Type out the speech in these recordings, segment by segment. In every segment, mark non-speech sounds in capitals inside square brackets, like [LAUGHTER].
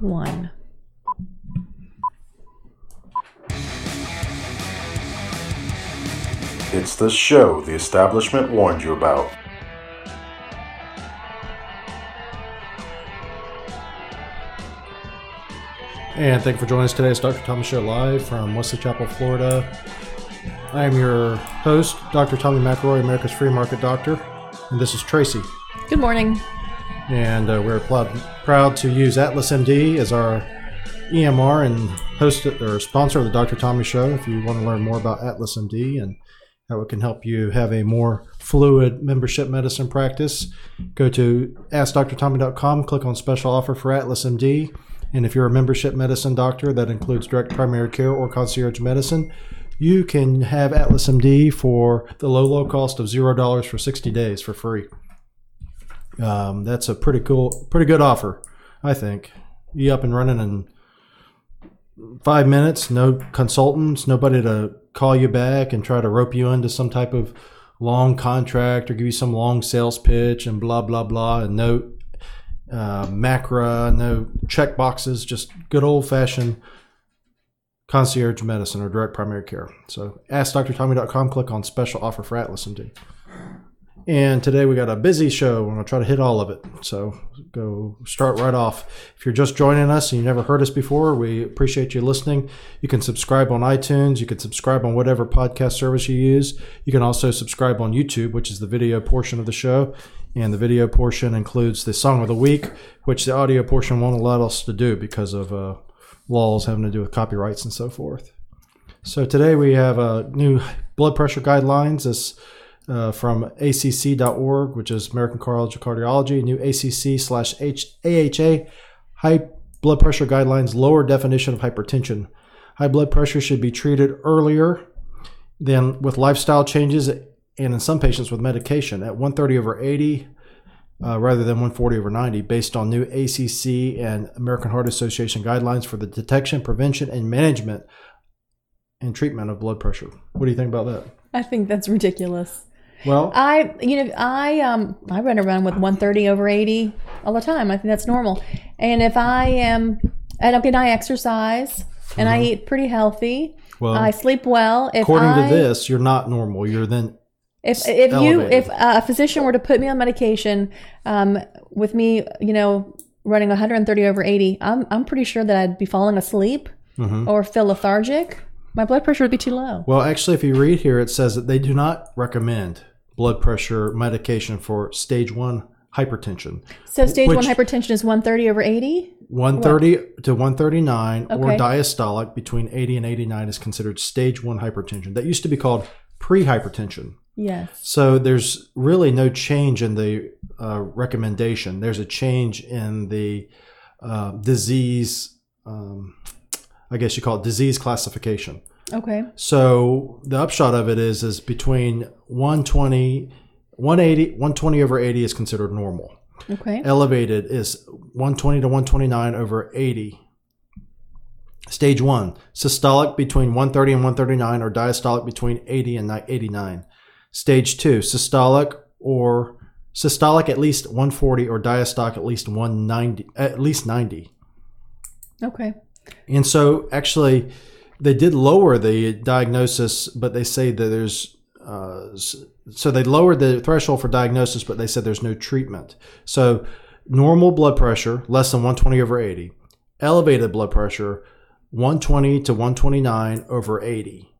one. It's the show the establishment warned you about. And thank you for joining us today. It's Dr. Thomas Show live from Wesley Chapel, Florida. I am your host, Dr. Tommy McElroy, America's Free Market Doctor, and this is Tracy. Good morning. And uh, we're proud, proud to use Atlas MD as our EMR and host or sponsor of the Dr. Tommy Show. If you want to learn more about Atlas MD and how it can help you have a more fluid membership medicine practice, go to AskDrTommy.com, click on special offer for Atlas MD. And if you're a membership medicine doctor that includes direct primary care or concierge medicine, you can have Atlas MD for the low, low cost of $0 for 60 days for free. Um, that's a pretty cool, pretty good offer, I think. You up and running in five minutes, no consultants, nobody to call you back and try to rope you into some type of long contract or give you some long sales pitch and blah, blah, blah, and no uh, macra, no check boxes, just good old fashioned concierge medicine or direct primary care. So askdrtommy.com, click on special offer for Atlas MD. And today we got a busy show. We're going to try to hit all of it. So go start right off. If you're just joining us and you never heard us before, we appreciate you listening. You can subscribe on iTunes. You can subscribe on whatever podcast service you use. You can also subscribe on YouTube, which is the video portion of the show. And the video portion includes the song of the week, which the audio portion won't allow us to do because of uh, laws having to do with copyrights and so forth. So today we have a uh, new blood pressure guidelines. This uh, from acc.org, which is American College of Cardiology, new ACC slash AHA, high blood pressure guidelines, lower definition of hypertension. High blood pressure should be treated earlier than with lifestyle changes and in some patients with medication at 130 over 80 uh, rather than 140 over 90 based on new ACC and American Heart Association guidelines for the detection, prevention, and management and treatment of blood pressure. What do you think about that? I think that's ridiculous. Well, I you know I um I run around with 130 over 80 all the time. I think that's normal. And if I am and okay, I exercise and mm-hmm. I eat pretty healthy. Well, I sleep well. If according I, to this, you're not normal. You're then if if elevated. you if a physician were to put me on medication um, with me, you know, running 130 over 80, I'm I'm pretty sure that I'd be falling asleep mm-hmm. or feel lethargic. My blood pressure would be too low. Well, actually, if you read here, it says that they do not recommend blood pressure medication for stage one hypertension. So stage one hypertension is 130 over 80? 130 what? to 139 okay. or diastolic between 80 and 89 is considered stage one hypertension. That used to be called pre-hypertension. Yes. So there's really no change in the uh, recommendation. There's a change in the uh, disease, um, I guess you call it disease classification. Okay. So the upshot of it is is between 120 180 120 over 80 is considered normal. Okay. Elevated is 120 to 129 over 80. Stage 1, systolic between 130 and 139 or diastolic between 80 and 89. Stage 2, systolic or systolic at least 140 or diastolic at least 190 at least 90. Okay. And so actually they did lower the diagnosis, but they say that there's uh, so they lowered the threshold for diagnosis, but they said there's no treatment. So normal blood pressure less than 120 over 80, elevated blood pressure 120 to 129 over 80.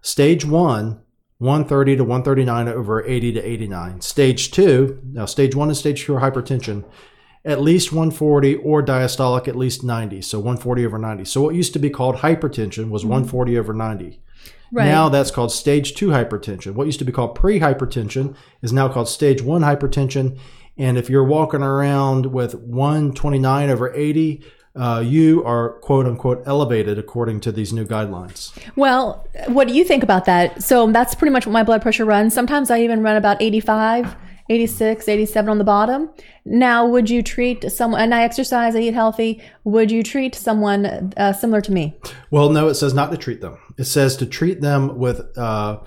Stage one 130 to 139 over 80 to 89. Stage two, now stage one and stage two are hypertension at least 140 or diastolic at least 90. So 140 over 90. So what used to be called hypertension was mm-hmm. 140 over 90. Right. Now that's called stage two hypertension. What used to be called pre hypertension is now called stage one hypertension. And if you're walking around with 129 over 80, uh, you are quote unquote elevated according to these new guidelines. Well, what do you think about that? So that's pretty much what my blood pressure runs. Sometimes I even run about 85. 86, 87 on the bottom. Now, would you treat someone, and I exercise, I eat healthy, would you treat someone uh, similar to me? Well, no, it says not to treat them. It says to treat them with uh,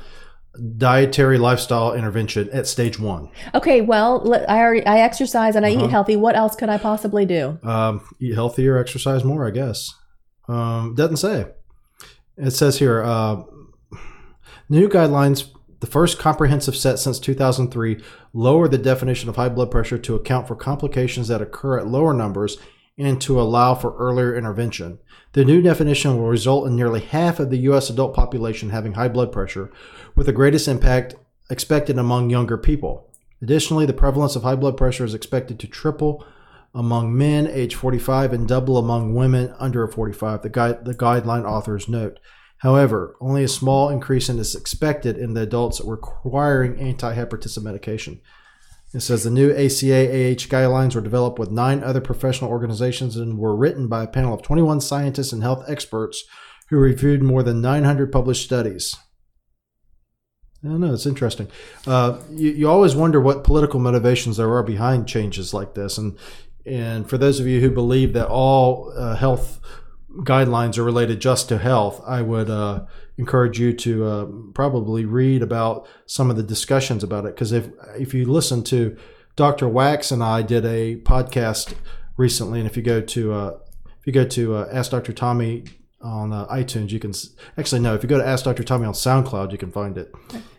dietary lifestyle intervention at stage one. Okay, well, I already I exercise and I uh-huh. eat healthy. What else could I possibly do? Um, eat healthier, exercise more, I guess. Um, doesn't say. It says here, uh, new guidelines, the first comprehensive set since 2003, lower the definition of high blood pressure to account for complications that occur at lower numbers and to allow for earlier intervention. The new definition will result in nearly half of the U.S. adult population having high blood pressure, with the greatest impact expected among younger people. Additionally, the prevalence of high blood pressure is expected to triple among men age 45 and double among women under 45, the, guide, the guideline authors note. However, only a small increase in is expected in the adults requiring antihypertensive medication. It says the new ACA AH guidelines were developed with nine other professional organizations and were written by a panel of 21 scientists and health experts who reviewed more than 900 published studies. I don't know. It's interesting. Uh, you, you always wonder what political motivations there are behind changes like this, and and for those of you who believe that all uh, health guidelines are related just to health, I would uh, encourage you to uh, probably read about some of the discussions about it. Because if if you listen to Dr. Wax and I did a podcast recently, and if you go to uh, if you go to uh, Ask Dr. Tommy on uh, iTunes, you can actually no. If you go to Ask Dr. Tommy on SoundCloud, you can find it.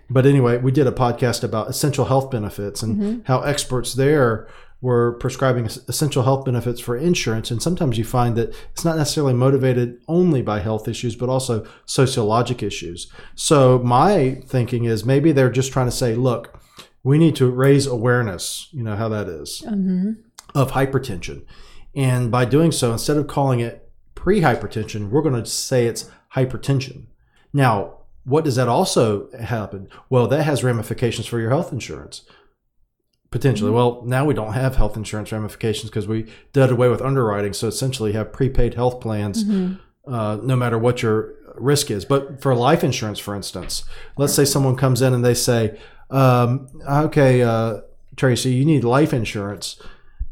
But anyway, we did a podcast about essential health benefits and mm-hmm. how experts there were prescribing essential health benefits for insurance. And sometimes you find that it's not necessarily motivated only by health issues, but also sociologic issues. So my thinking is maybe they're just trying to say, look, we need to raise awareness, you know how that is, mm-hmm. of hypertension. And by doing so, instead of calling it pre hypertension, we're going to say it's hypertension. Now, what does that also happen? Well, that has ramifications for your health insurance potentially. Mm-hmm. Well, now we don't have health insurance ramifications because we did away with underwriting. So essentially, you have prepaid health plans, mm-hmm. uh, no matter what your risk is. But for life insurance, for instance, let's say someone comes in and they say, um, "Okay, uh, Tracy, you need life insurance."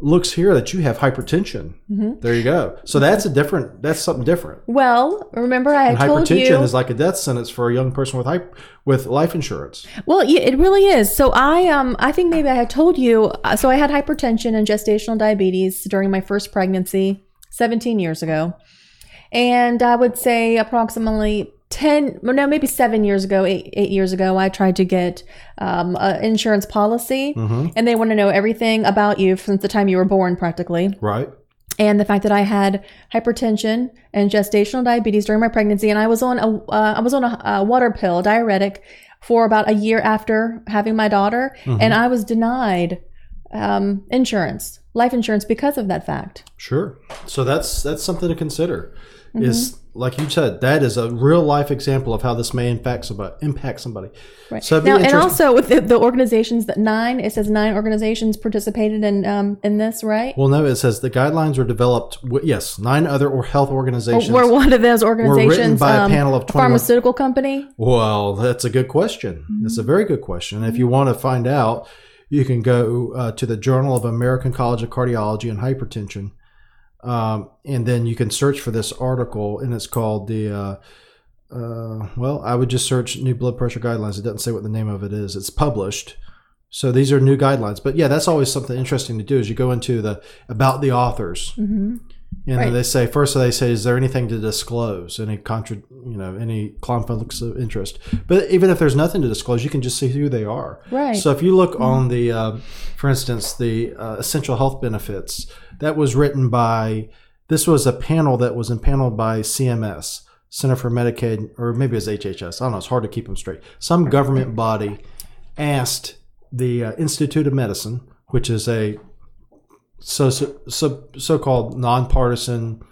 Looks here that you have hypertension. Mm-hmm. There you go. So that's a different. That's something different. Well, remember I told hypertension you hypertension is like a death sentence for a young person with hype with life insurance. Well, yeah, it really is. So I um I think maybe I had told you. Uh, so I had hypertension and gestational diabetes during my first pregnancy, 17 years ago, and I would say approximately 10 no maybe seven years ago eight, eight years ago i tried to get um, an insurance policy mm-hmm. and they want to know everything about you since the time you were born practically right and the fact that i had hypertension and gestational diabetes during my pregnancy and i was on a uh, I was on a, a, water pill diuretic for about a year after having my daughter mm-hmm. and i was denied um, insurance life insurance because of that fact sure so that's that's something to consider mm-hmm. is like you said, that is a real life example of how this may impact somebody. Impact somebody. Right. So now, and also with the, the, organizations that nine, it says nine organizations participated in um, in this, right? Well, no, it says the guidelines were developed. yes, nine other or health organizations. Were one of those organizations written by um, a panel of 21. pharmaceutical company? Well, that's a good question. Mm-hmm. That's a very good question. If you want to find out, you can go uh, to the Journal of American College of Cardiology and Hypertension um, and then you can search for this article, and it's called the. Uh, uh, well, I would just search new blood pressure guidelines. It doesn't say what the name of it is. It's published. So these are new guidelines. But yeah, that's always something interesting to do. Is you go into the about the authors, mm-hmm. And right. they say first they say, is there anything to disclose? Any contra, you know, any conflicts of interest? But even if there's nothing to disclose, you can just see who they are. Right. So if you look mm-hmm. on the, uh, for instance, the uh, essential health benefits that was written by this was a panel that was impaneled by CMS, Center for Medicaid, or maybe it's HHS. I don't know. It's hard to keep them straight. Some government body asked the uh, Institute of Medicine, which is a so so so called nonpartisan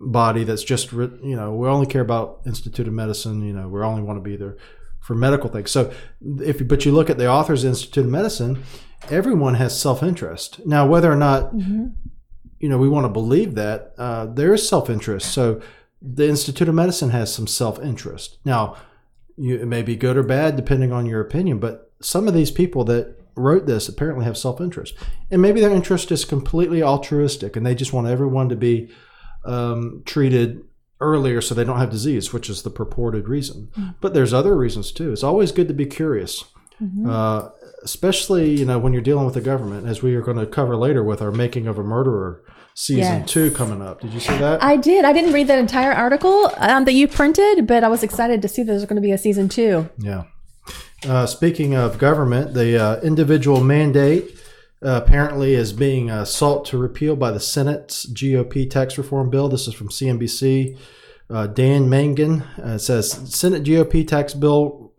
body that's just you know we only care about Institute of Medicine. You know we only want to be there for medical things. So if but you look at the authors Institute of Medicine, everyone has self interest. Now whether or not mm-hmm you know, we want to believe that uh, there is self interest. So the Institute of Medicine has some self interest. Now, you, it may be good or bad depending on your opinion, but some of these people that wrote this apparently have self interest. And maybe their interest is completely altruistic and they just want everyone to be um, treated earlier so they don't have disease, which is the purported reason. Mm-hmm. But there's other reasons too. It's always good to be curious, mm-hmm. uh, especially you know when you're dealing with the government, as we are going to cover later with our Making of a Murderer season yes. two coming up. Did you see that? I did. I didn't read that entire article um, that you printed, but I was excited to see there's going to be a season two. Yeah. Uh, speaking of government, the uh, individual mandate uh, apparently is being uh, sought to repeal by the Senate's GOP tax reform bill. This is from CNBC. Uh, Dan Mangan uh, says Senate GOP tax bill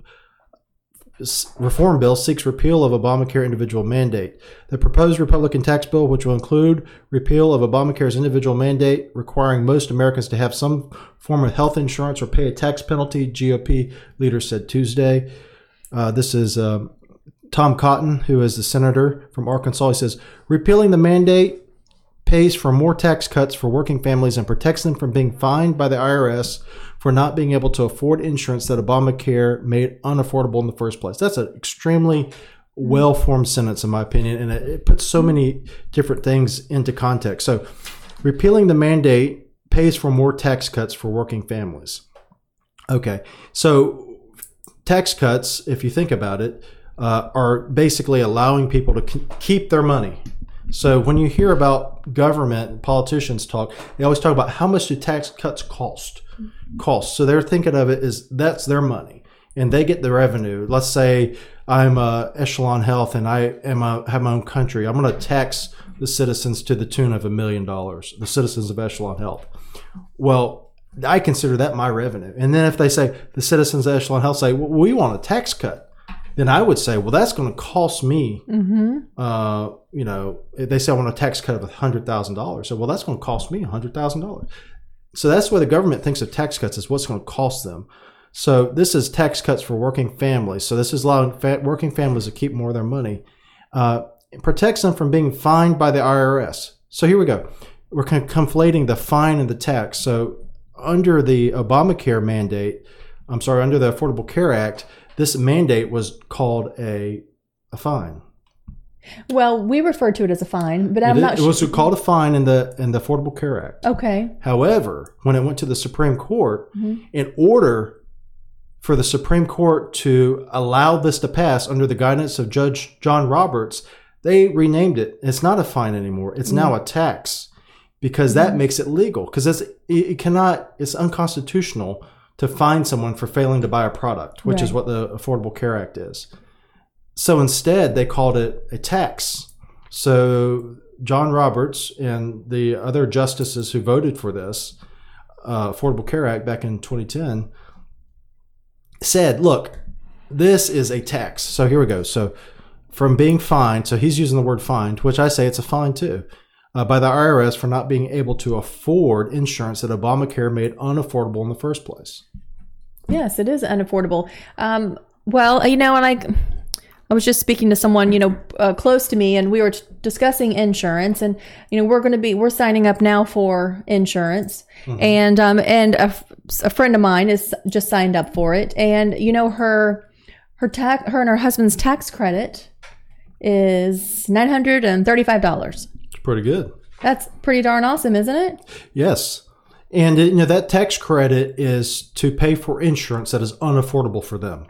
reform bill seeks repeal of Obamacare individual mandate. The proposed Republican tax bill, which will include repeal of Obamacare's individual mandate requiring most Americans to have some form of health insurance or pay a tax penalty, GOP leader said Tuesday. Uh, this is um, Tom Cotton, who is the senator from Arkansas, he says repealing the mandate pays for more tax cuts for working families and protects them from being fined by the IRS for not being able to afford insurance that Obamacare made unaffordable in the first place. That's an extremely well formed sentence, in my opinion, and it puts so many different things into context. So, repealing the mandate pays for more tax cuts for working families. Okay, so tax cuts, if you think about it, uh, are basically allowing people to keep their money. So when you hear about government politicians talk, they always talk about how much do tax cuts cost? Cost. So they're thinking of it as that's their money, and they get the revenue. Let's say I'm a Echelon Health and I am a, have my own country. I'm going to tax the citizens to the tune of a million dollars. The citizens of Echelon Health. Well, I consider that my revenue. And then if they say the citizens of Echelon Health say, well, we want a tax cut then I would say, well, that's going to cost me. Mm-hmm. Uh, you know, they say I want a tax cut of hundred thousand dollars. So, well, that's going to cost me hundred thousand dollars. So that's why the government thinks of tax cuts is what's going to cost them. So this is tax cuts for working families. So this is allowing fa- working families to keep more of their money. Uh, it protects them from being fined by the IRS. So here we go. We're conflating the fine and the tax. So under the Obamacare mandate, I'm sorry, under the Affordable Care Act, this mandate was called a a fine. Well, we refer to it as a fine, but I'm it, not. It was called a fine in the in the Affordable Care Act. Okay. However, when it went to the Supreme Court, mm-hmm. in order for the Supreme Court to allow this to pass under the guidance of Judge John Roberts, they renamed it. It's not a fine anymore. It's mm-hmm. now a tax because that mm-hmm. makes it legal. Because it, it cannot. It's unconstitutional to fine someone for failing to buy a product, which right. is what the Affordable Care Act is. So instead, they called it a tax. So John Roberts and the other justices who voted for this uh, Affordable Care Act back in 2010 said, look, this is a tax. So here we go. So from being fined, so he's using the word fined, which I say it's a fine too uh, by the IRS for not being able to afford insurance that Obamacare made unaffordable in the first place. Yes, it is unaffordable. Um, well, you know, and I. I was just speaking to someone, you know, uh, close to me, and we were t- discussing insurance. And you know, we're going to be we're signing up now for insurance, mm-hmm. and um, and a, f- a friend of mine is just signed up for it. And you know, her her tax her and her husband's tax credit is nine hundred and thirty five dollars pretty good. That's pretty darn awesome, isn't it? Yes. And you know that tax credit is to pay for insurance that is unaffordable for them.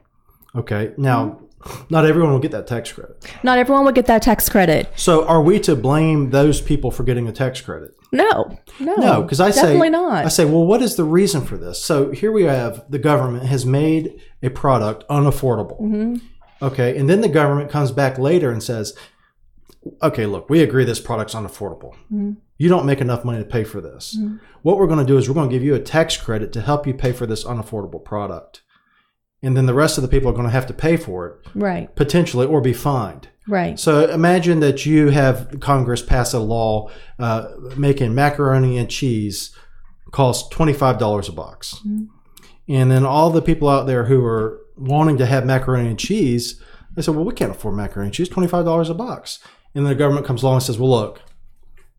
Okay. Now, mm-hmm. not everyone will get that tax credit. Not everyone will get that tax credit. So, are we to blame those people for getting a tax credit? No, no, no. Because I definitely say, not. I say, well, what is the reason for this? So here we have the government has made a product unaffordable. Mm-hmm. Okay, and then the government comes back later and says, okay, look, we agree this product's unaffordable. Mm-hmm. You don't make enough money to pay for this. Mm-hmm. What we're going to do is we're going to give you a tax credit to help you pay for this unaffordable product. And then the rest of the people are going to have to pay for it. Right. Potentially, or be fined. Right. So imagine that you have Congress pass a law uh, making macaroni and cheese cost $25 a box. Mm-hmm. And then all the people out there who are wanting to have macaroni and cheese, they say, well, we can't afford macaroni and cheese, $25 a box and then the government comes along and says, "Well, look,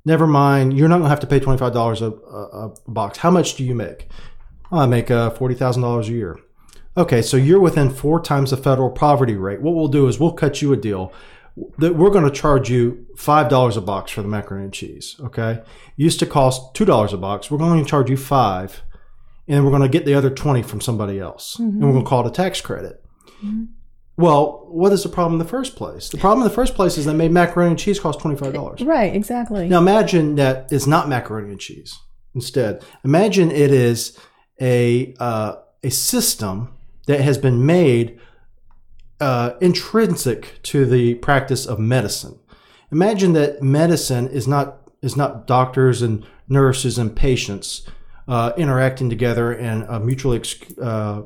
never mind. You're not going to have to pay twenty five dollars a, a box. How much do you make? I make uh, forty thousand dollars a year. Okay, so you're within four times the federal poverty rate. What we'll do is we'll cut you a deal that we're going to charge you five dollars a box for the macaroni and cheese. Okay, it used to cost two dollars a box. We're going to charge you five, and we're going to get the other 20 from somebody else. And we're going to call it a tax credit. Well, what is the problem in the first place? The problem in the first place is they made macaroni and cheese cost $25. Right, exactly. Now imagine that it's not macaroni and cheese. Instead, imagine it is a uh, a system that has been made uh, intrinsic to the practice of medicine. Imagine that medicine is not is not doctors and nurses and patients uh, interacting together and a mutually ex- uh,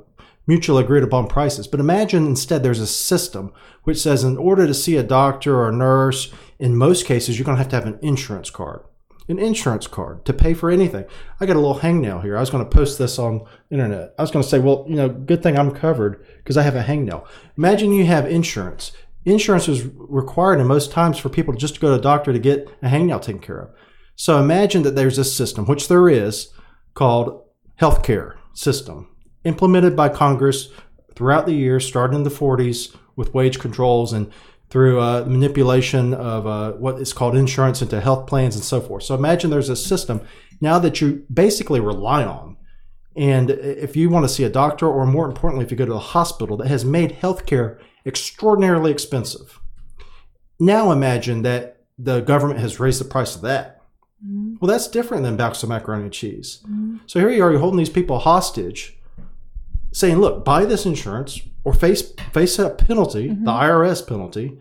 mutually agreed upon prices. But imagine instead there's a system which says in order to see a doctor or a nurse, in most cases you're going to have to have an insurance card an insurance card to pay for anything. I got a little hangnail here. I was going to post this on internet. I was going to say, well, you know, good thing I'm covered because I have a hangnail. Imagine you have insurance. Insurance is required in most times for people just to go to a doctor to get a hangnail taken care of. So imagine that there's a system, which there is, called healthcare system, implemented by Congress throughout the years, starting in the 40s with wage controls and through uh, manipulation of uh, what is called insurance into health plans and so forth. So imagine there's a system now that you basically rely on. And if you want to see a doctor, or more importantly, if you go to a hospital that has made healthcare extraordinarily expensive, now imagine that the government has raised the price of that. Mm-hmm. Well, that's different than box of macaroni and cheese. Mm-hmm. So here you are, you're holding these people hostage, saying, "Look, buy this insurance, or face face a penalty, mm-hmm. the IRS penalty,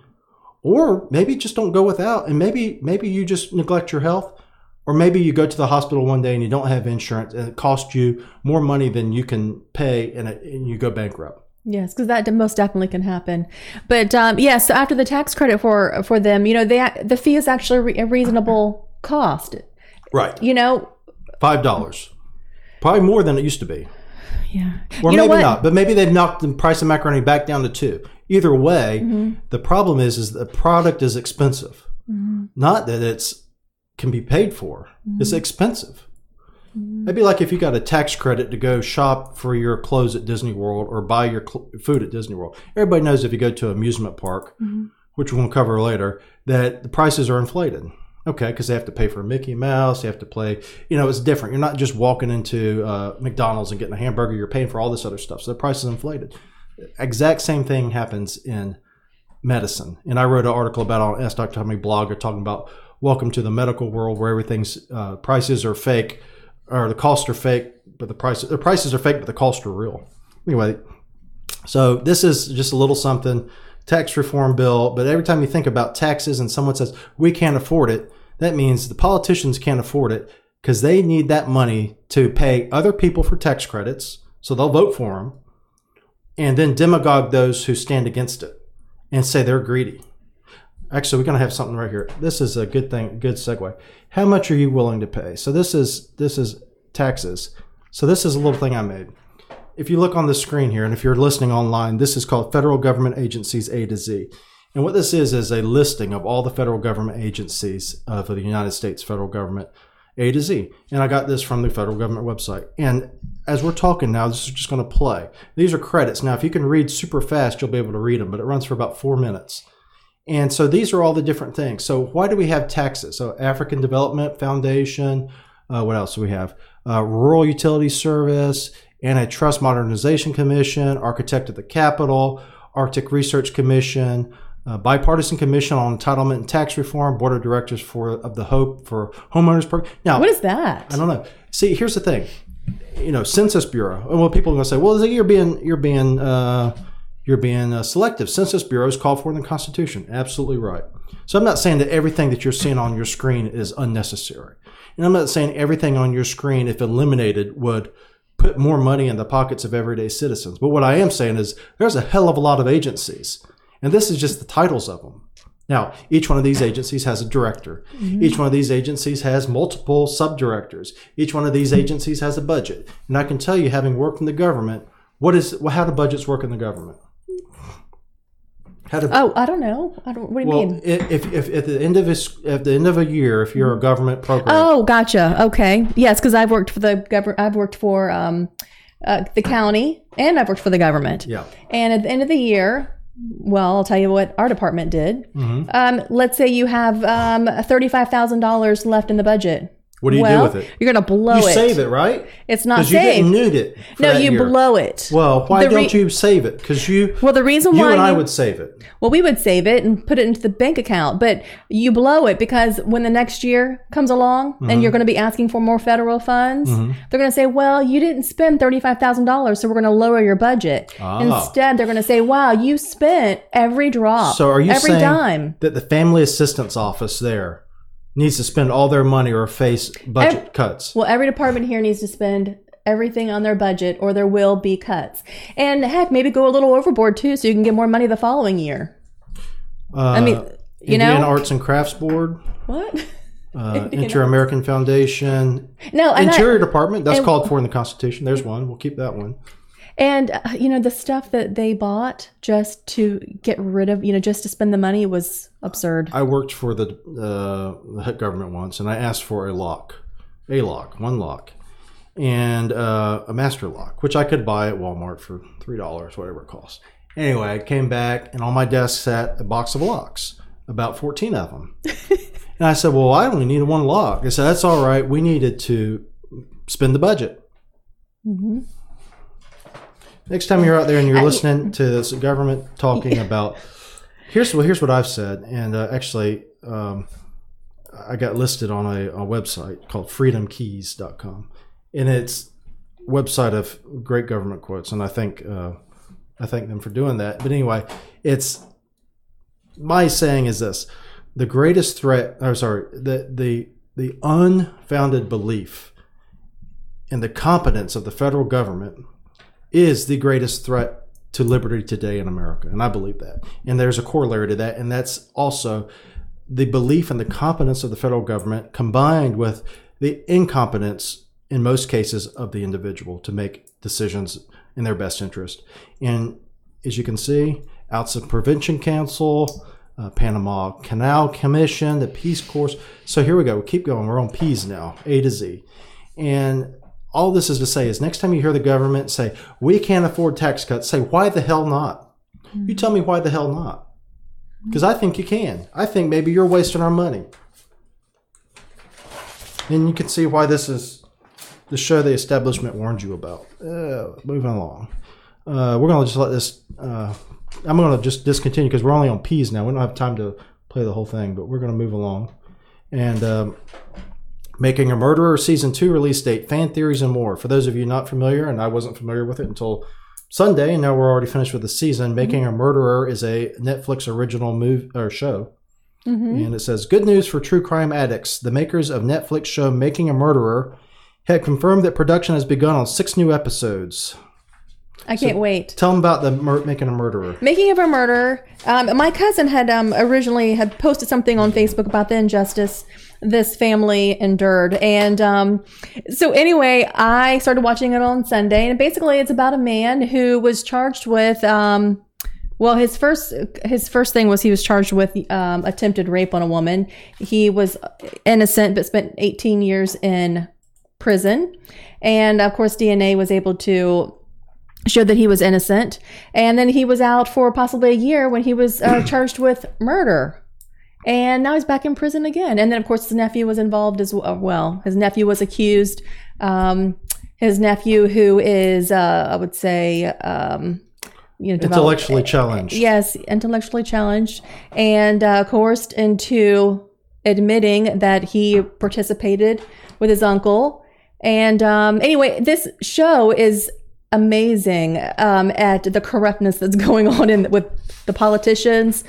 or maybe just don't go without, and maybe maybe you just neglect your health, or maybe you go to the hospital one day and you don't have insurance, and it costs you more money than you can pay, and, it, and you go bankrupt. Yes, because that most definitely can happen. But um, yes, yeah, so after the tax credit for for them, you know, they the fee is actually a reasonable cost. Right. You know, five dollars, probably more than it used to be. Yeah. Or you maybe not, but maybe they've knocked the price of macaroni back down to two. Either way, mm-hmm. the problem is is the product is expensive. Mm-hmm. Not that it's can be paid for. Mm-hmm. It's expensive. Mm-hmm. Maybe like if you got a tax credit to go shop for your clothes at Disney World or buy your cl- food at Disney World. Everybody knows if you go to an amusement park, mm-hmm. which we'll cover later, that the prices are inflated. Okay, because they have to pay for Mickey Mouse, they have to play. You know, it's different. You're not just walking into uh, McDonald's and getting a hamburger. You're paying for all this other stuff, so the price is inflated. Exact same thing happens in medicine. And I wrote an article about on Ask Dr. Tommy blog, talking about welcome to the medical world where everything's uh, prices are fake, or the costs are fake, but the prices the prices are fake, but the costs are real. Anyway, so this is just a little something tax reform bill, but every time you think about taxes and someone says we can't afford it, that means the politicians can't afford it because they need that money to pay other people for tax credits, so they'll vote for them, and then demagogue those who stand against it and say they're greedy. Actually, we're going to have something right here. This is a good thing, good segue. How much are you willing to pay? So this is this is taxes. So this is a little thing I made if you look on the screen here, and if you're listening online, this is called Federal Government Agencies A to Z. And what this is is a listing of all the federal government agencies for the United States federal government A to Z. And I got this from the federal government website. And as we're talking now, this is just going to play. These are credits. Now, if you can read super fast, you'll be able to read them, but it runs for about four minutes. And so these are all the different things. So why do we have taxes? So African Development Foundation. Uh, what else do we have? Uh, Rural Utility Service, Antitrust Modernization Commission, Architect of the Capitol, Arctic Research Commission, uh, Bipartisan Commission on Entitlement and Tax Reform, Board of Directors for of the Hope for Homeowners Program. Now, what is that? I don't know. See, here's the thing. You know, Census Bureau. Well, people are going to say, "Well, you're being you're being uh, you're being uh, selective." Census Bureau is called for in the Constitution. Absolutely right. So I'm not saying that everything that you're seeing on your screen is unnecessary, and I'm not saying everything on your screen, if eliminated, would put more money in the pockets of everyday citizens. But what I am saying is there's a hell of a lot of agencies, and this is just the titles of them. Now, each one of these agencies has a director. Mm-hmm. Each one of these agencies has multiple subdirectors. Each one of these agencies has a budget. And I can tell you, having worked in the government, what is how do budgets work in the government? Oh, I don't know. I don't. What do you well, mean? If, if, at the end of a, at the end of a year, if you're a government program. Oh, gotcha. Okay. Yes, because I've worked for the government. I've worked for um, uh, the county, and I've worked for the government. Yeah. And at the end of the year, well, I'll tell you what our department did. Mm-hmm. Um, let's say you have um, thirty-five thousand dollars left in the budget. What do you well, do with it? You're going to blow you it. You save it, right? It's not Because you saved. didn't need it. no, you year. blow it. Well, why re- don't you save it? Because you, Well, the reason you why and I you- would save it. Well, we would save it and put it into the bank account, but you blow it because when the next year comes along Mm-hmm. and you're going to be asking for more federal funds, they're going to say, "Well, you didn't spend thirty-five thousand dollars, so we're going to lower your budget." Ah. Instead, they're going to say, "Wow, you spent every drop, So are you every saying dime." that the family assistance office there needs to spend all their money or face budget Ev- cuts? Well, every department here needs to spend everything on their budget, or there will be cuts. And heck, maybe go a little overboard too, so you can get more money the following year. Uh, I mean, you Indiana know Arts and Crafts Board, what? uh, [LAUGHS] Inter American Foundation, No, and I- Interior Department. That's and- called for in the Constitution. There's one. We'll keep that one. And uh, you know the stuff that they bought just to get rid of, you know, just to spend the money was absurd. I worked for the uh, the government once, and I asked for a lock, a lock, one lock, and uh, a master lock, which I could buy at Walmart for three dollars, whatever it costs. Anyway, I came back, and on my desk sat a box of locks, about fourteen of them. [LAUGHS] and I said, "Well, I only needed one lock." They said, "That's all right. We needed to spend the budget." Next time you're out there and you're listening to this government talking about, here's well, here's what I've said, and uh, actually, um, I got listed on a, a website called freedomkeys.com, and it's website of great government quotes, and I think uh, I thank them for doing that. But anyway, it's my saying is this: the greatest threat, or sorry, the the the unfounded belief in the competence of the federal government is the greatest threat to liberty today in America. And I believe that. And there's a corollary to that. And that's also the belief in the competence of the federal government combined with the incompetence, in most cases, of the individual to make decisions in their best interest. And as you can see, Ounce of Prevention Council, uh, Panama Canal Commission, the Peace Corps. So here we go. We keep going. We're on P's now, A to Z. And all this is to say is next time you hear the government say, we can't afford tax cuts, say, why the hell not? You tell me why the hell not. Because I think you can. I think maybe you're wasting our money. And you can see why this is the show the establishment warned you about. Uh, moving along. Uh, we're going to just let this. Uh, I'm going to just discontinue because we're only on P's now. We don't have time to play the whole thing, but we're going to move along. And um, Making a Murderer season two release date, fan theories, and more. For those of you not familiar, and I wasn't familiar with it until Sunday, and now we're already finished with the season. Making a Murderer is a Netflix original move or show. And it says, Good news for true crime addicts. The makers of Netflix show Making a Murderer had confirmed that production has begun on six new episodes. I can't wait. Tell them about the mur- Making a Murderer. Making of a murder. Um, my cousin had um, originally had posted something on Facebook about the injustice this family endured, and um, so anyway, I started watching it on Sunday, and basically, it's about a man who was charged with. Um, well, his first his first thing was he was charged with um, attempted rape on a woman. He was innocent, but spent 18 years in prison, and of course, DNA was able to showed that he was innocent. And then he was out for possibly a year when he was uh, charged with murder. And now he's back in prison again. And then, of course, his nephew was involved as well. his nephew was accused. Um, his nephew, who is, uh, I would say, um, you know, developed- Intellectually challenged. Yes, intellectually challenged and uh, coerced into admitting that he participated with his uncle. And um, anyway, this show is amazing um, at the corruptness that's [LAUGHS] going on in with the politicians,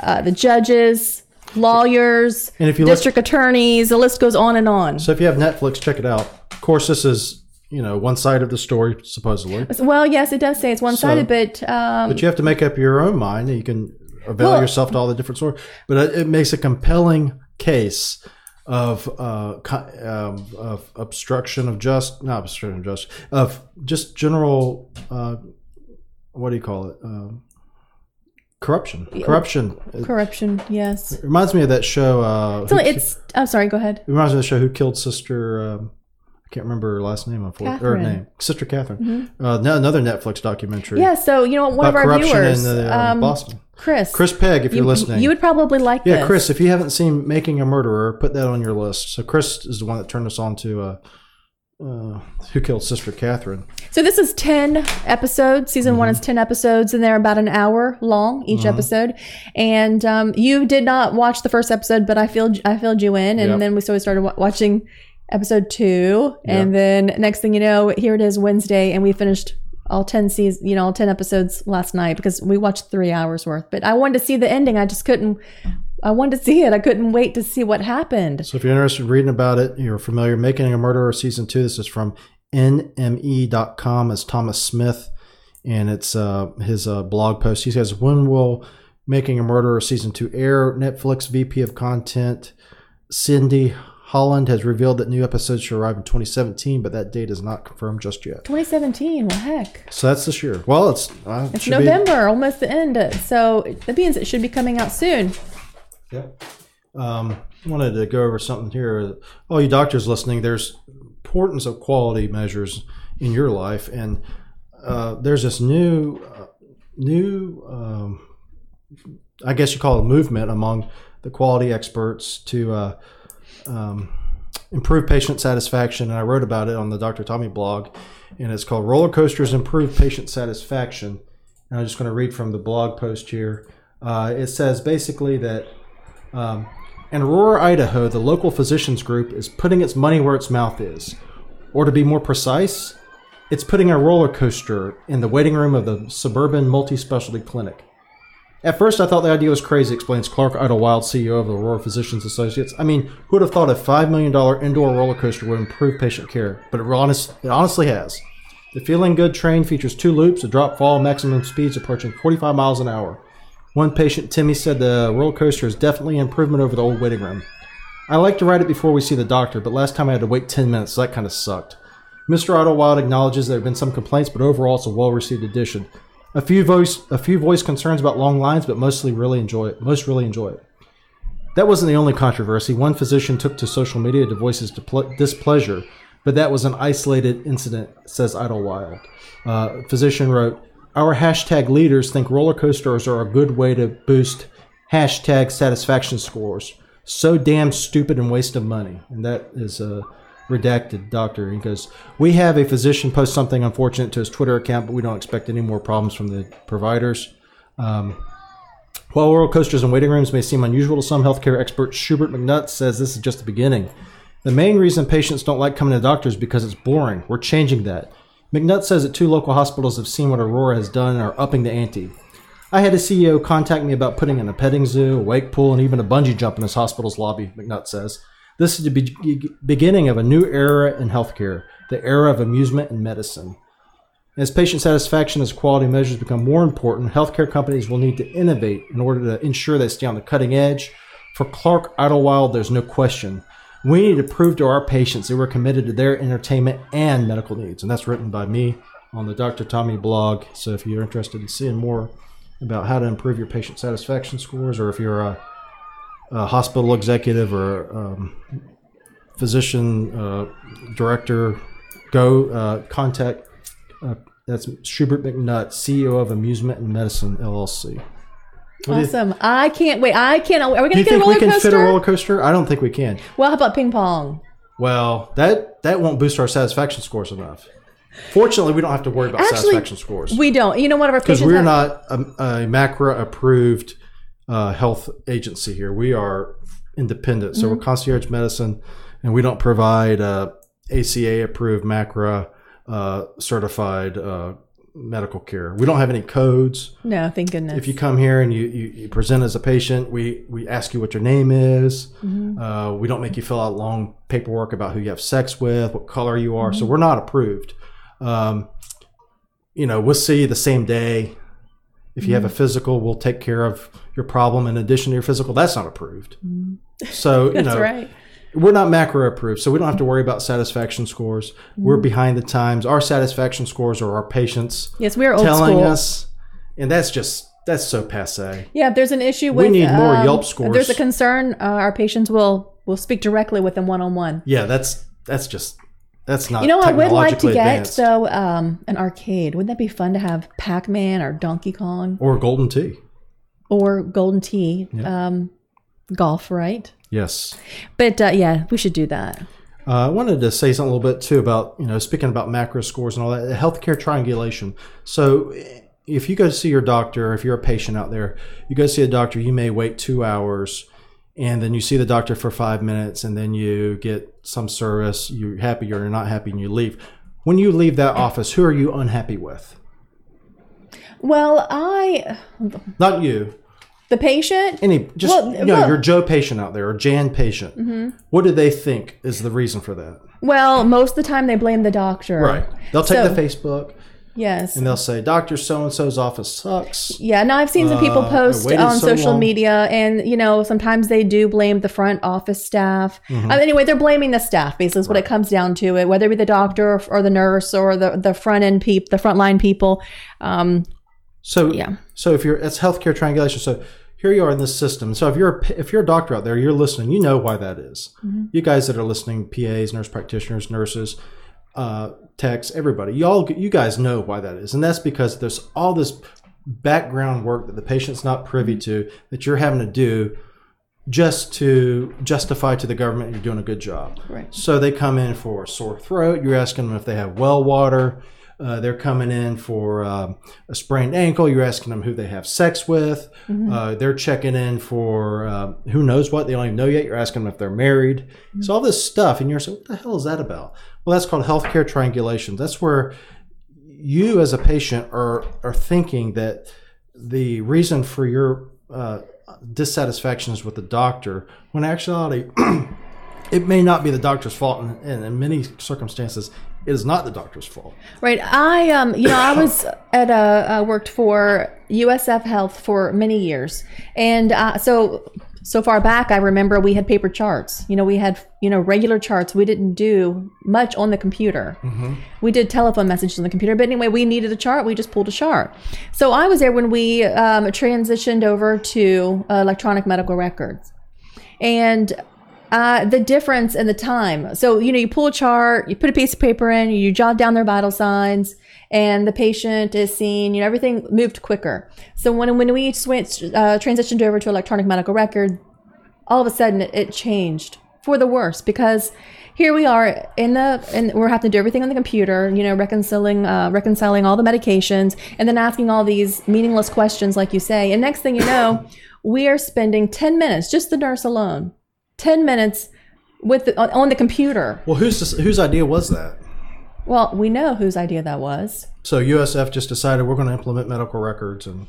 uh, the judges, lawyers, And if you look- district attorneys. The list goes on and on. So if you have Netflix, check it out. Of course, this is you know one side of the story supposedly, Well, yes, it does say it's one sided, but um, but you have to make up your own mind. You can avail Well- yourself to all the different stories, but it, it makes a compelling case of uh, um, of obstruction of just not obstruction of justice of just general uh, what do you call it um, corruption corruption corruption, yes. it reminds me of that show uh, So Who Ki- it's, I'm sorry, go ahead. It reminds me of the show Who Killed Sister. Um, I can't remember her last name. Unfortunately, or her name, Sister Catherine. Uh, another Netflix documentary. Yeah, so, you know, one of our viewers. in uh, um, Boston. Chris. Chris Pegg, if you, you're listening. You would probably like yeah, this. Chris, if you haven't seen Making a Murderer, put that on your list. So Chris is the one that turned us on to uh, uh, Who Killed Sister Catherine. So this is 10 episodes. Season one is 10 episodes, and they're about an hour long each episode. And um, you did not watch the first episode, but I filled, I filled you in. And Yep. then we, so we started wa- watching episode two. And then next thing you know, here it is Wednesday, and we finished all 10 seasons, you know, all 10 episodes last night because we watched three hours worth. But I wanted to see the ending. I just couldn't, I wanted to see it. I couldn't wait to see what happened. So if you're interested in reading about it, you're familiar. Making a Murderer season two. This is from nme.com. It's Thomas Smith, and it's uh, his uh, blog post. He says, "When will Making a Murderer season two air?" Netflix VP of Content Cindy Holland has revealed that new episodes should arrive in 2017, but that date is not confirmed just yet. 2017. Well, heck. So that's this year. Well, it's uh, It's should be- November, almost the end. So that means it should be coming out soon. Yep. Um, I wanted to go over something here. All you doctors listening, there's importance of quality measures in your life, and uh, there's this new, uh, new, um, I guess you call it a movement among the quality experts to uh, um, improve patient satisfaction. And I wrote about it on the Dr. Tommy blog, and it's called Roller Coasters Improve Patient Satisfaction. And I'm just going to read from the blog post here. Uh, it says basically that um, in Aurora, Idaho, the local physicians group is putting its money where its mouth is. Or to be more precise, it's putting a roller coaster in the waiting room of the suburban multi specialty clinic. At first, I thought the idea was crazy, explains Clark Idlewild, CEO of the Aurora Physicians Associates. I mean, who would have thought a $5 million indoor roller coaster would improve patient care? But it, it honestly has. The Feeling Good train features two loops, a drop fall, maximum speeds approaching 45 miles an hour. One patient, Timmy, said the roller coaster is definitely an improvement over the old waiting room. I like to ride it before we see the doctor, but last time I had to wait 10 minutes, so that kind of sucked. Mr. Idlewild acknowledges there have been some complaints, but overall it's a well-received addition. A few voice a few voice concerns about long lines, but mostly really enjoy it. Most really enjoy it. That wasn't the only controversy. One physician took to social media to voice his displeasure, but that was an isolated incident, says Idlewild. Uh, physician wrote, Our hashtag leaders think roller coasters are a good way to boost hashtag satisfaction scores. So damn stupid and waste of money. And that is a redacted doctor. He goes, We have a physician post something unfortunate to his Twitter account, but we don't expect any more problems from the providers. Um, while roller coasters and waiting rooms may seem unusual to some healthcare experts, Schubert McNutt says this is just the beginning. The main reason patients don't like coming to doctors because it's boring. We're changing that. McNutt says that two local hospitals have seen what Aurora has done and are upping the ante. I had a CEO contact me about putting in a petting zoo, a wake pool, and even a bungee jump in his hospital's lobby, McNutt says. This is the be- beginning of a new era in healthcare, the era of amusement and medicine. As patient satisfaction as quality measures become more important, healthcare companies will need to innovate in order to ensure they stay on the cutting edge. For Clark Idlewild, there's no question. We need to prove to our patients that we're committed to their entertainment and medical needs. And that's written by me on the Dr. Tommy blog. So if you're interested in seeing more about how to improve your patient satisfaction scores, or if you're a, a hospital executive or um, physician uh, director, go uh, contact. Uh, that's Schubert McNutt, CEO of Amusement and Medicine LLC. What Awesome. I can't wait. I can't. Are we going to get a roller we can coaster? fit a roller coaster? I don't think we can. well, how about ping pong? Well, that that won't boost our satisfaction scores enough. Fortunately, we don't have to worry about Actually, satisfaction scores We don't. You know, one of our because we're had- not a, a MACRA approved uh, health agency here. We are independent, so Mm-hmm. we're concierge medicine, and we don't provide uh, ACA approved MACRA uh, certified uh, medical care. We don't have any codes. No, thank goodness. If you come here and you, you, you present as a patient, we, we ask you what your name is. Uh, we don't make you fill out long paperwork about who you have sex with, what color you are. So we're not approved. Um, you know, we'll see you the same day. If you have a physical, we'll take care of your problem in addition to your physical. That's not approved. So, [LAUGHS] you That's know, right. We're not MACRA approved, so we don't have to worry about satisfaction scores. We're behind the times. Our satisfaction scores are our patients Yes, we are old telling school. us, and that's just that's so passe. Yeah, if there's an issue with, We need more um, Yelp If scores. there's a concern, uh, our patients will will speak directly with them one on one. Yeah, that's that's just that's not. You know, I would like to technologically get advanced. though um, an arcade. Wouldn't that be fun to have Pac Man or Donkey Kong? or Golden Tee. or golden tee um, golf, right? Yes. But uh, yeah, we should do that. Uh, I wanted to say something a little bit too about, you know, speaking about MACRA scores and all that, healthcare triangulation. So if you go see your doctor, if you're a patient out there, you go see a doctor, you may wait two hours and then you see the doctor for five minutes and then you get some service, you're happy or you're not happy and you leave. When you leave that office, who are you unhappy with? Well, I. Not you. The patient? Any, just, well, you know, well, your Joe patient out there or Jan patient. Mm-hmm. What do they think is the reason for that? Well, most of the time they blame the doctor. Right. They'll take so, the Facebook. Yes. And they'll say, Dr. So and so's office sucks. Yeah. Now I've seen some people uh, post on so social long. media, and, you know, sometimes they do blame the front office staff. Mm-hmm. Uh, anyway, they're blaming the staff, basically, is what right. it comes down to it, whether it be the doctor or, or the nurse or the, the front end people, the frontline people. Um, so, yeah. So if you're, it's healthcare triangulation. So, here you are in this system. So if you're a, if you're a doctor out there, you're listening. You know why that is. Mm-hmm. You guys that are listening, PAs, nurse practitioners, nurses, uh, techs, everybody, y'all, you guys know why that is, and that's because there's all this background work that the patient's not privy mm-hmm. to that you're having to do just to justify to the government you're doing a good job. Right. So they come in for a sore throat. You're asking them if they have well water. Uh, they're coming in for uh, a sprained ankle. You're asking them who they have sex with. Mm-hmm. Uh, they're checking in for uh, who knows what. They don't even know yet. You're asking them if they're married. Mm-hmm. So all this stuff, and you're saying, "What the hell is that about?" Well, that's called healthcare triangulation. That's where you, as a patient, are are thinking that the reason for your uh, dissatisfaction is with the doctor, when actuality. [CLEARS THROAT] it may not be the doctor's fault, and in many circumstances, it is not the doctor's fault. Right. I um you know I was at a uh, worked for USF Health for many years, and uh, so so far back I remember we had paper charts. You know we had you know regular charts. We didn't do much on the computer. Mm-hmm. We did telephone messages on the computer, but anyway we needed a chart. We just pulled a chart. So I was there when we um, transitioned over to uh, electronic medical records, and uh, the difference in the time. So, you know, you pull a chart, you put a piece of paper in, you jot down their vital signs, and the patient is seen, you know, everything moved quicker. So when, when we switched, uh, transitioned over to electronic medical record, all of a sudden it, it changed for the worse because here we are in the and we're having to do everything on the computer you know reconciling uh, reconciling all the medications and then asking all these meaningless questions like you say and next thing you know we are spending 10 minutes just the nurse alone 10 minutes with the, on, on the computer. Well, whose whose idea was that? Well, we know whose idea that was. So USF just decided we're going to implement medical records and.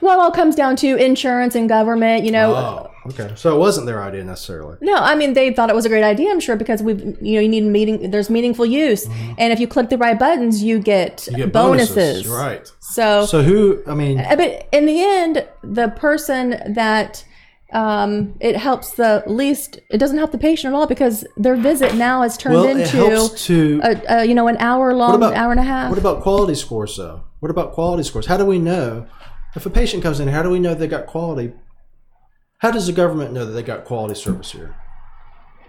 Well, it all comes down to insurance and government, you know. Oh, okay. So it wasn't their idea necessarily. No, I mean they thought it was a great idea. I'm sure because we've, you know, you need meeting. There's meaningful use, mm-hmm. and if you click the right buttons, you get, you get bonuses. bonuses. Right. So. So who? I mean. But in the end, the person that um, it helps the least. It doesn't help the patient at all because their visit now has turned well, into to, a, a, you know an hour long, about, hour and a half. What about quality scores though? What about quality scores? How do we know if a patient comes in? How do we know they got quality? How does the government know that they got quality service here?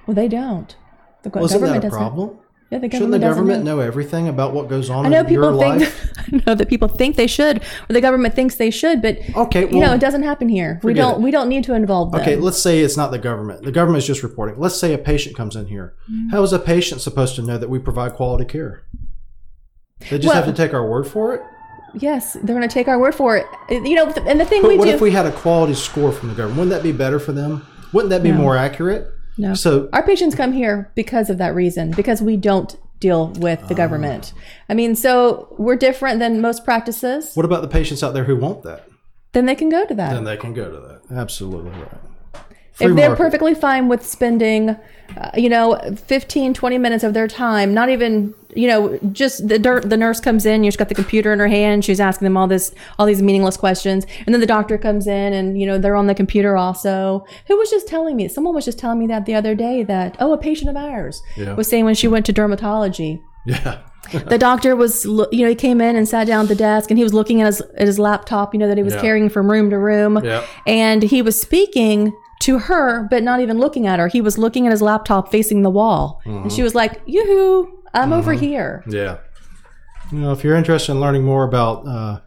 Well, they don't. The well, isn't that a problem? Yeah, the Shouldn't the government know. know. everything about what goes on I know in people your think, life? [LAUGHS] I know that people think they should, or the government thinks they should, but okay, well, you know, it doesn't happen here. We don't. It. We don't need to involve them. Okay, let's say it's not the government. The government is just reporting. Let's say a patient comes in here. Mm-hmm. How is a patient supposed to know that we provide quality care? They just well, have to take our word for it. Yes, they're going to take our word for it. You know, and the thing but we what do. if we had a quality score from the government? Wouldn't that be better for them? Wouldn't that be no. more accurate? No. So our patients come here because of that reason, because we don't deal with the government. I mean, so we're different than most practices. What about the patients out there who want that? Then they can go to that. Then they can go to that. Absolutely right. Free if they're market. perfectly fine with spending, uh, you know, 15, 20 minutes of their time, not even, you know, just the the nurse comes in, you've got the computer in her hand, she's asking them all this, all these meaningless questions, and then the doctor comes in, and you know, they're on the computer also. Who was just telling me? Someone was just telling me that the other day that oh, a patient of ours yeah. was saying when she went to dermatology. Yeah. [LAUGHS] the doctor was, you know, he came in and sat down at the desk and he was looking at his, at his laptop, you know, that he was yeah. carrying from room to room. Yeah. And he was speaking to her, but not even looking at her. He was looking at his laptop facing the wall. Mm-hmm. And she was like, Yoo-hoo, I'm mm-hmm. over here. Yeah. You know, if you're interested in learning more about uh,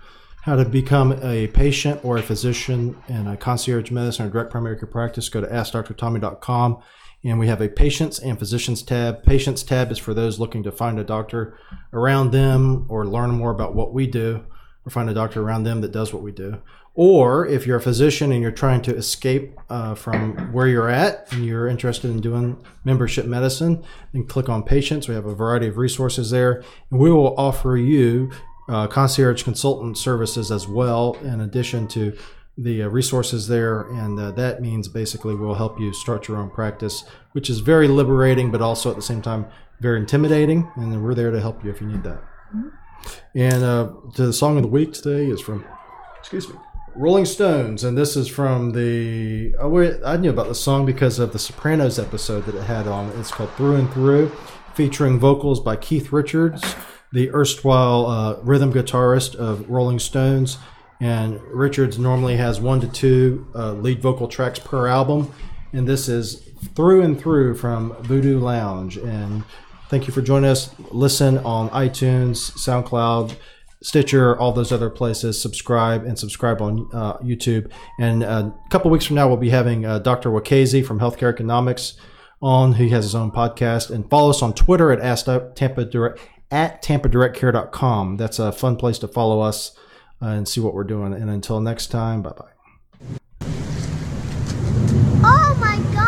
how to become a patient or a physician in a concierge medicine or direct primary care practice, go to AskDrTommy.com. And we have a patients and physicians tab. Patients tab is for those looking to find a doctor around them or learn more about what we do or find a doctor around them that does what we do. Or if you're a physician and you're trying to escape uh, from where you're at and you're interested in doing membership medicine, then click on patients. We have a variety of resources there. And we will offer you uh, concierge consultant services as well, in addition to the uh, resources there. And uh, that means basically we'll help you start your own practice, which is very liberating, but also at the same time very intimidating. And we're there to help you if you need that. Mm-hmm. And uh, the song of the week today is from, excuse me, Rolling Stones, and this is from the. Oh, I knew about the song because of the Sopranos episode that it had on. It's called Through and Through, featuring vocals by Keith Richards the erstwhile uh, rhythm guitarist of Rolling Stones. And Richards normally has one to two uh, lead vocal tracks per album. And this is through and through from Voodoo Lounge. And thank you for joining us. Listen on iTunes, SoundCloud, Stitcher, all those other places. Subscribe and subscribe on uh, YouTube. And a couple weeks from now, we'll be having uh, Dr. Wakazi from Healthcare Economics on, He has his own podcast. And follow us on Twitter at Ask Tampa Direct at tampadirectcare.com. That's a fun place to follow us uh, and see what we're doing. And until next time, bye bye. Oh my God.